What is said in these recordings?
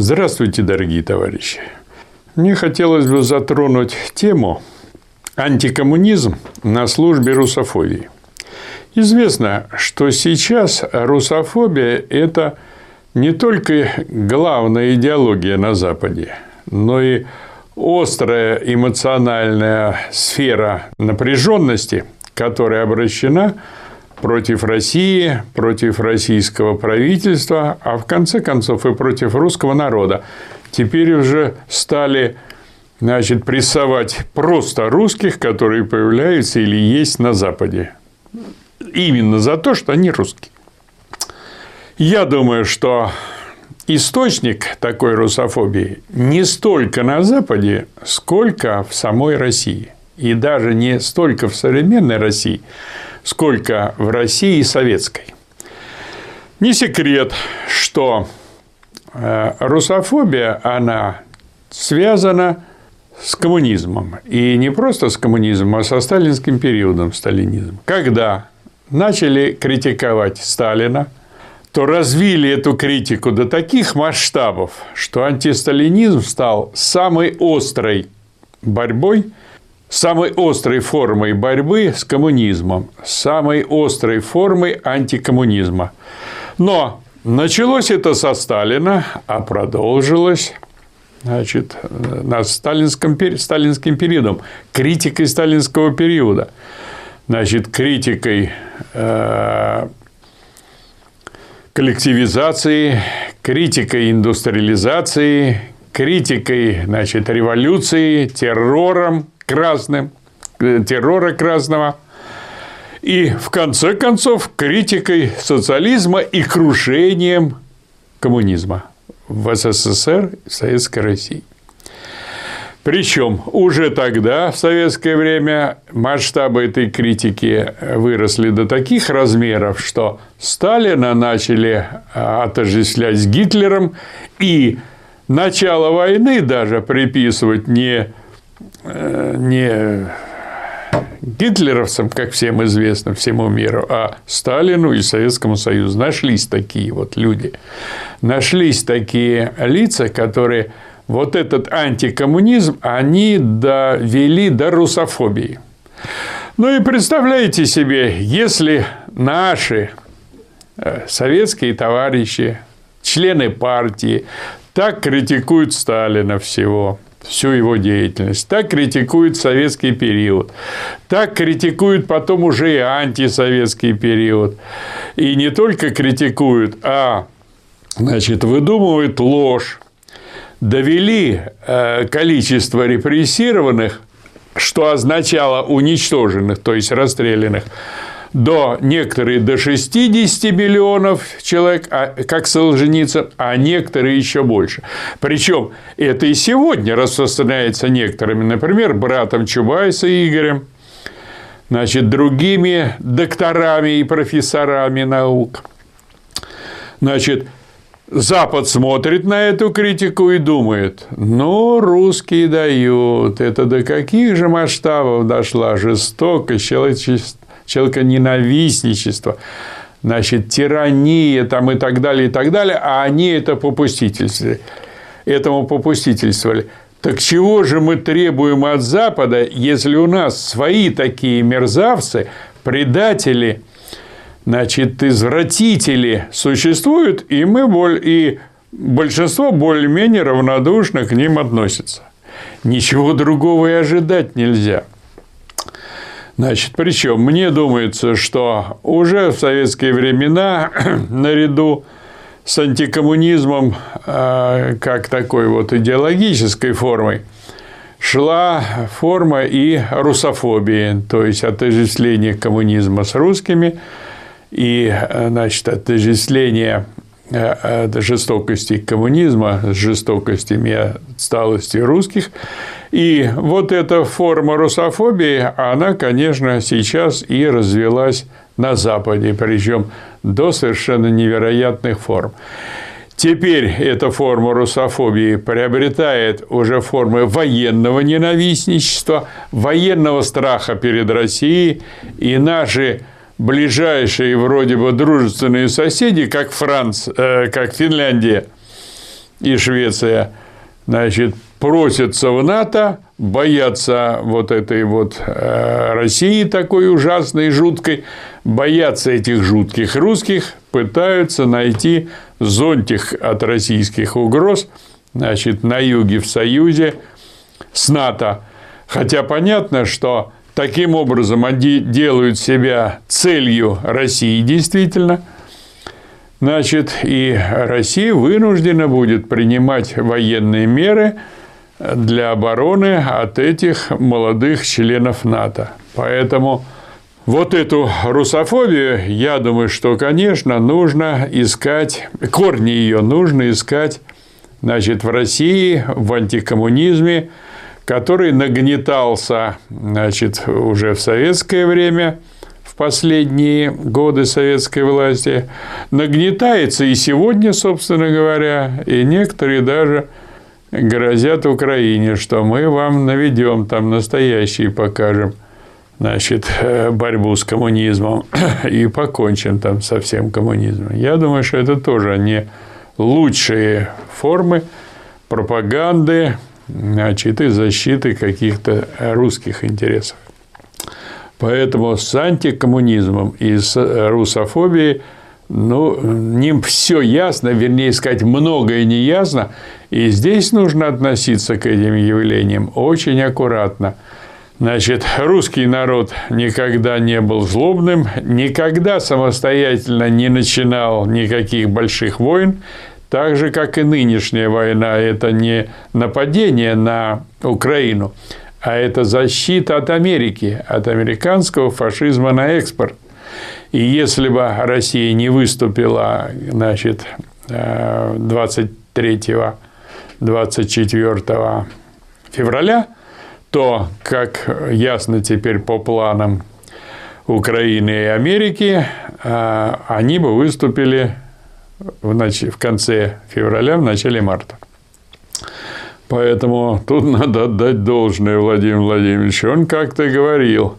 Здравствуйте, дорогие товарищи. Мне хотелось бы затронуть тему антикоммунизм на службе русофобии. Известно, что сейчас русофобия – это не только главная идеология на Западе, но и острая эмоциональная сфера напряженности, которая обращена против России, против российского правительства, а в конце концов и против русского народа. Теперь уже стали значит, прессовать просто русских, которые появляются или есть на Западе. Именно за то, что они русские. Я думаю, что источник такой русофобии не столько на Западе, сколько в самой России. И даже не столько в современной России, сколько в России советской. Не секрет, что э, русофобия, она связана с коммунизмом. И не просто с коммунизмом, а со сталинским периодом сталинизм. Когда начали критиковать Сталина, то развили эту критику до таких масштабов, что антисталинизм стал самой острой борьбой самой острой формой борьбы с коммунизмом, самой острой формой антикоммунизма. Но началось это со Сталина, а продолжилось значит, на сталинском, сталинским периодом, критикой сталинского периода, значит, критикой э, коллективизации, критикой индустриализации, критикой значит, революции, террором, красным, э, террора красного. И, в конце концов, критикой социализма и крушением коммунизма в СССР и Советской России. Причем уже тогда, в советское время, масштабы этой критики выросли до таких размеров, что Сталина начали а, отождествлять с Гитлером и начало войны даже приписывать не не гитлеровцам, как всем известно, всему миру, а Сталину и Советскому Союзу. Нашлись такие вот люди. Нашлись такие лица, которые вот этот антикоммунизм, они довели до русофобии. Ну и представляете себе, если наши э, советские товарищи, члены партии так критикуют Сталина всего, всю его деятельность. Так критикуют советский период. Так критикуют потом уже и антисоветский период. И не только критикуют, а значит, выдумывают ложь. Довели э, количество репрессированных, что означало уничтоженных, то есть расстрелянных, до некоторые до 60 миллионов человек, а, как Солженицын, а некоторые еще больше. Причем это и сегодня распространяется некоторыми, например, братом Чубайса Игорем, значит, другими докторами и профессорами наук. Значит, Запад смотрит на эту критику и думает, ну, русские дают, это до каких же масштабов дошла жестокость, человечество человеконенавистничество, значит, тирания там и так далее, и так далее, а они это попустительствовали. Этому попустительствовали. Так чего же мы требуем от Запада, если у нас свои такие мерзавцы, предатели, значит, извратители существуют, и мы боль, и большинство более-менее равнодушно к ним относится. Ничего другого и ожидать нельзя. Значит, причем мне думается, что уже в советские времена наряду с антикоммунизмом э, как такой вот идеологической формой шла форма и русофобии, то есть отождествление коммунизма с русскими и значит, отождествление э, жестокости коммунизма с жестокостями отсталости русских – и вот эта форма русофобии, она, конечно, сейчас и развелась на Западе, причем до совершенно невероятных форм. Теперь эта форма русофобии приобретает уже формы военного ненавистничества, военного страха перед Россией, и наши ближайшие вроде бы дружественные соседи, как Франц, э, как Финляндия, и Швеция, значит, просятся в НАТО, боятся вот этой вот э, России такой ужасной, жуткой, боятся этих жутких русских, пытаются найти зонтик от российских угроз, значит, на юге в союзе с НАТО. Хотя понятно, что таким образом они делают себя целью России действительно – Значит, и Россия вынуждена будет принимать военные меры для обороны от этих молодых членов НАТО. Поэтому вот эту русофобию, я думаю, что, конечно, нужно искать, корни ее нужно искать значит, в России, в антикоммунизме, который нагнетался значит, уже в советское время – последние годы советской власти, нагнетается и сегодня, собственно говоря, и некоторые даже грозят Украине, что мы вам наведем там настоящий покажем значит, э, борьбу с коммунизмом и покончим там со всем коммунизмом. Я думаю, что это тоже не лучшие формы пропаганды значит, и защиты каких-то русских интересов. Поэтому с антикоммунизмом и с русофобией ну, не все ясно, вернее сказать, многое не ясно, и здесь нужно относиться к этим явлениям очень аккуратно. Значит, русский народ никогда не был злобным, никогда самостоятельно не начинал никаких больших войн, так же, как и нынешняя война, это не нападение на Украину, а это защита от Америки, от американского фашизма на экспорт. И если бы Россия не выступила, значит, 23-24 э, февраля, то, как ясно теперь по планам Украины и Америки, э, они бы выступили в конце февраля, в начале марта. Поэтому тут надо отдать должное Владимиру Владимировичу. Он как-то говорил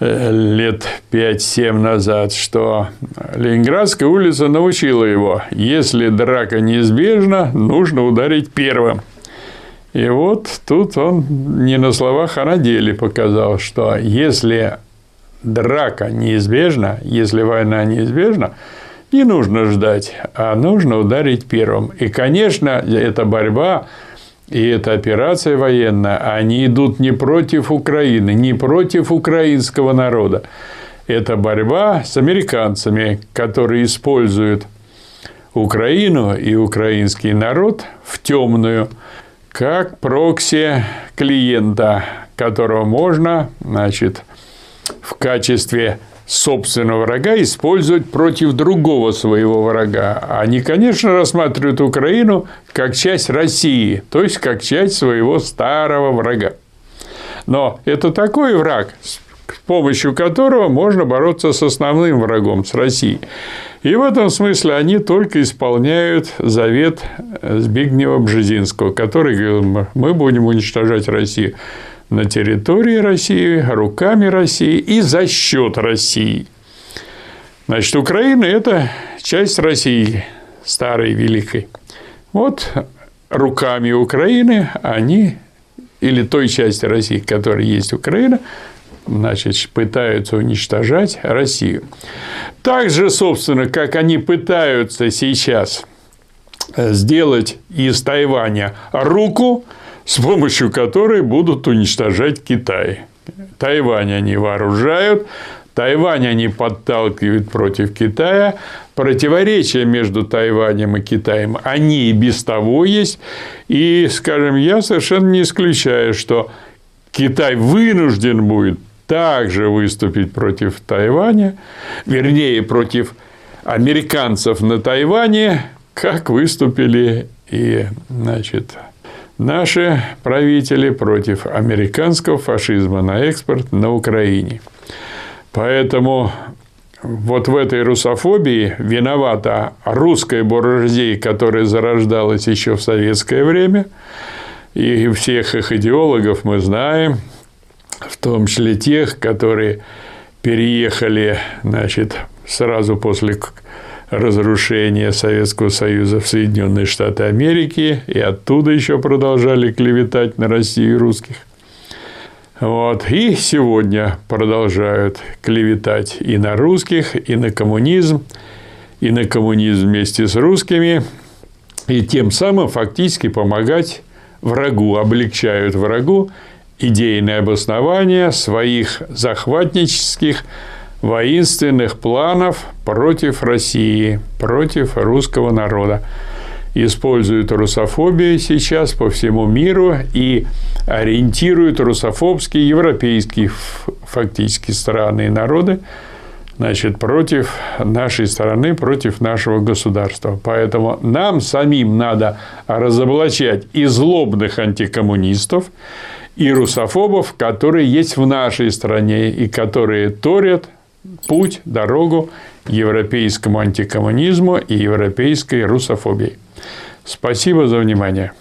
лет 5-7 назад, что Ленинградская улица научила его, если драка неизбежна, нужно ударить первым. И вот тут он не на словах, а на деле показал, что если драка неизбежна, если война неизбежна, не нужно ждать, а нужно ударить первым. И, конечно, эта борьба и эта операция военная, они идут не против Украины, не против украинского народа. Это борьба с американцами, которые используют Украину и украинский народ в темную, как прокси клиента, которого можно значит, в качестве собственного врага использовать против другого своего врага. Они, конечно, рассматривают Украину как часть России, то есть как часть своего старого врага. Но это такой враг, с помощью которого можно бороться с основным врагом, с Россией. И в этом смысле они только исполняют завет Збигнева Бжезинского, который говорил, мы будем уничтожать Россию на территории России, руками России и за счет России. Значит, Украина – это часть России, старой, великой. Вот руками Украины они, или той части России, которая есть Украина, значит, пытаются уничтожать Россию. Так же, собственно, как они пытаются сейчас сделать из Тайваня руку – с помощью которой будут уничтожать Китай. Тайвань они вооружают, Тайвань они подталкивают против Китая. Противоречия между Тайванем и Китаем, они и без того есть. И, скажем, я совершенно не исключаю, что Китай вынужден будет также выступить против Тайваня, вернее, против американцев на Тайване, как выступили и, значит, Наши правители против американского фашизма на экспорт на Украине. Поэтому вот в этой русофобии виновата русская буржуазия, которая зарождалась еще в советское время. И всех их идеологов мы знаем, в том числе тех, которые переехали значит, сразу после разрушения Советского Союза в Соединенные Штаты Америки, и оттуда еще продолжали клеветать на Россию и русских. Вот. И сегодня продолжают клеветать и на русских, и на коммунизм, и на коммунизм вместе с русскими, и тем самым фактически помогать врагу, облегчают врагу идейное обоснование своих захватнических воинственных планов против России, против русского народа. Используют русофобию сейчас по всему миру и ориентируют русофобские европейские фактически страны и народы значит, против нашей страны, против нашего государства. Поэтому нам самим надо разоблачать и злобных антикоммунистов, и русофобов, которые есть в нашей стране и которые торят путь, дорогу европейскому антикоммунизму и европейской русофобии. Спасибо за внимание.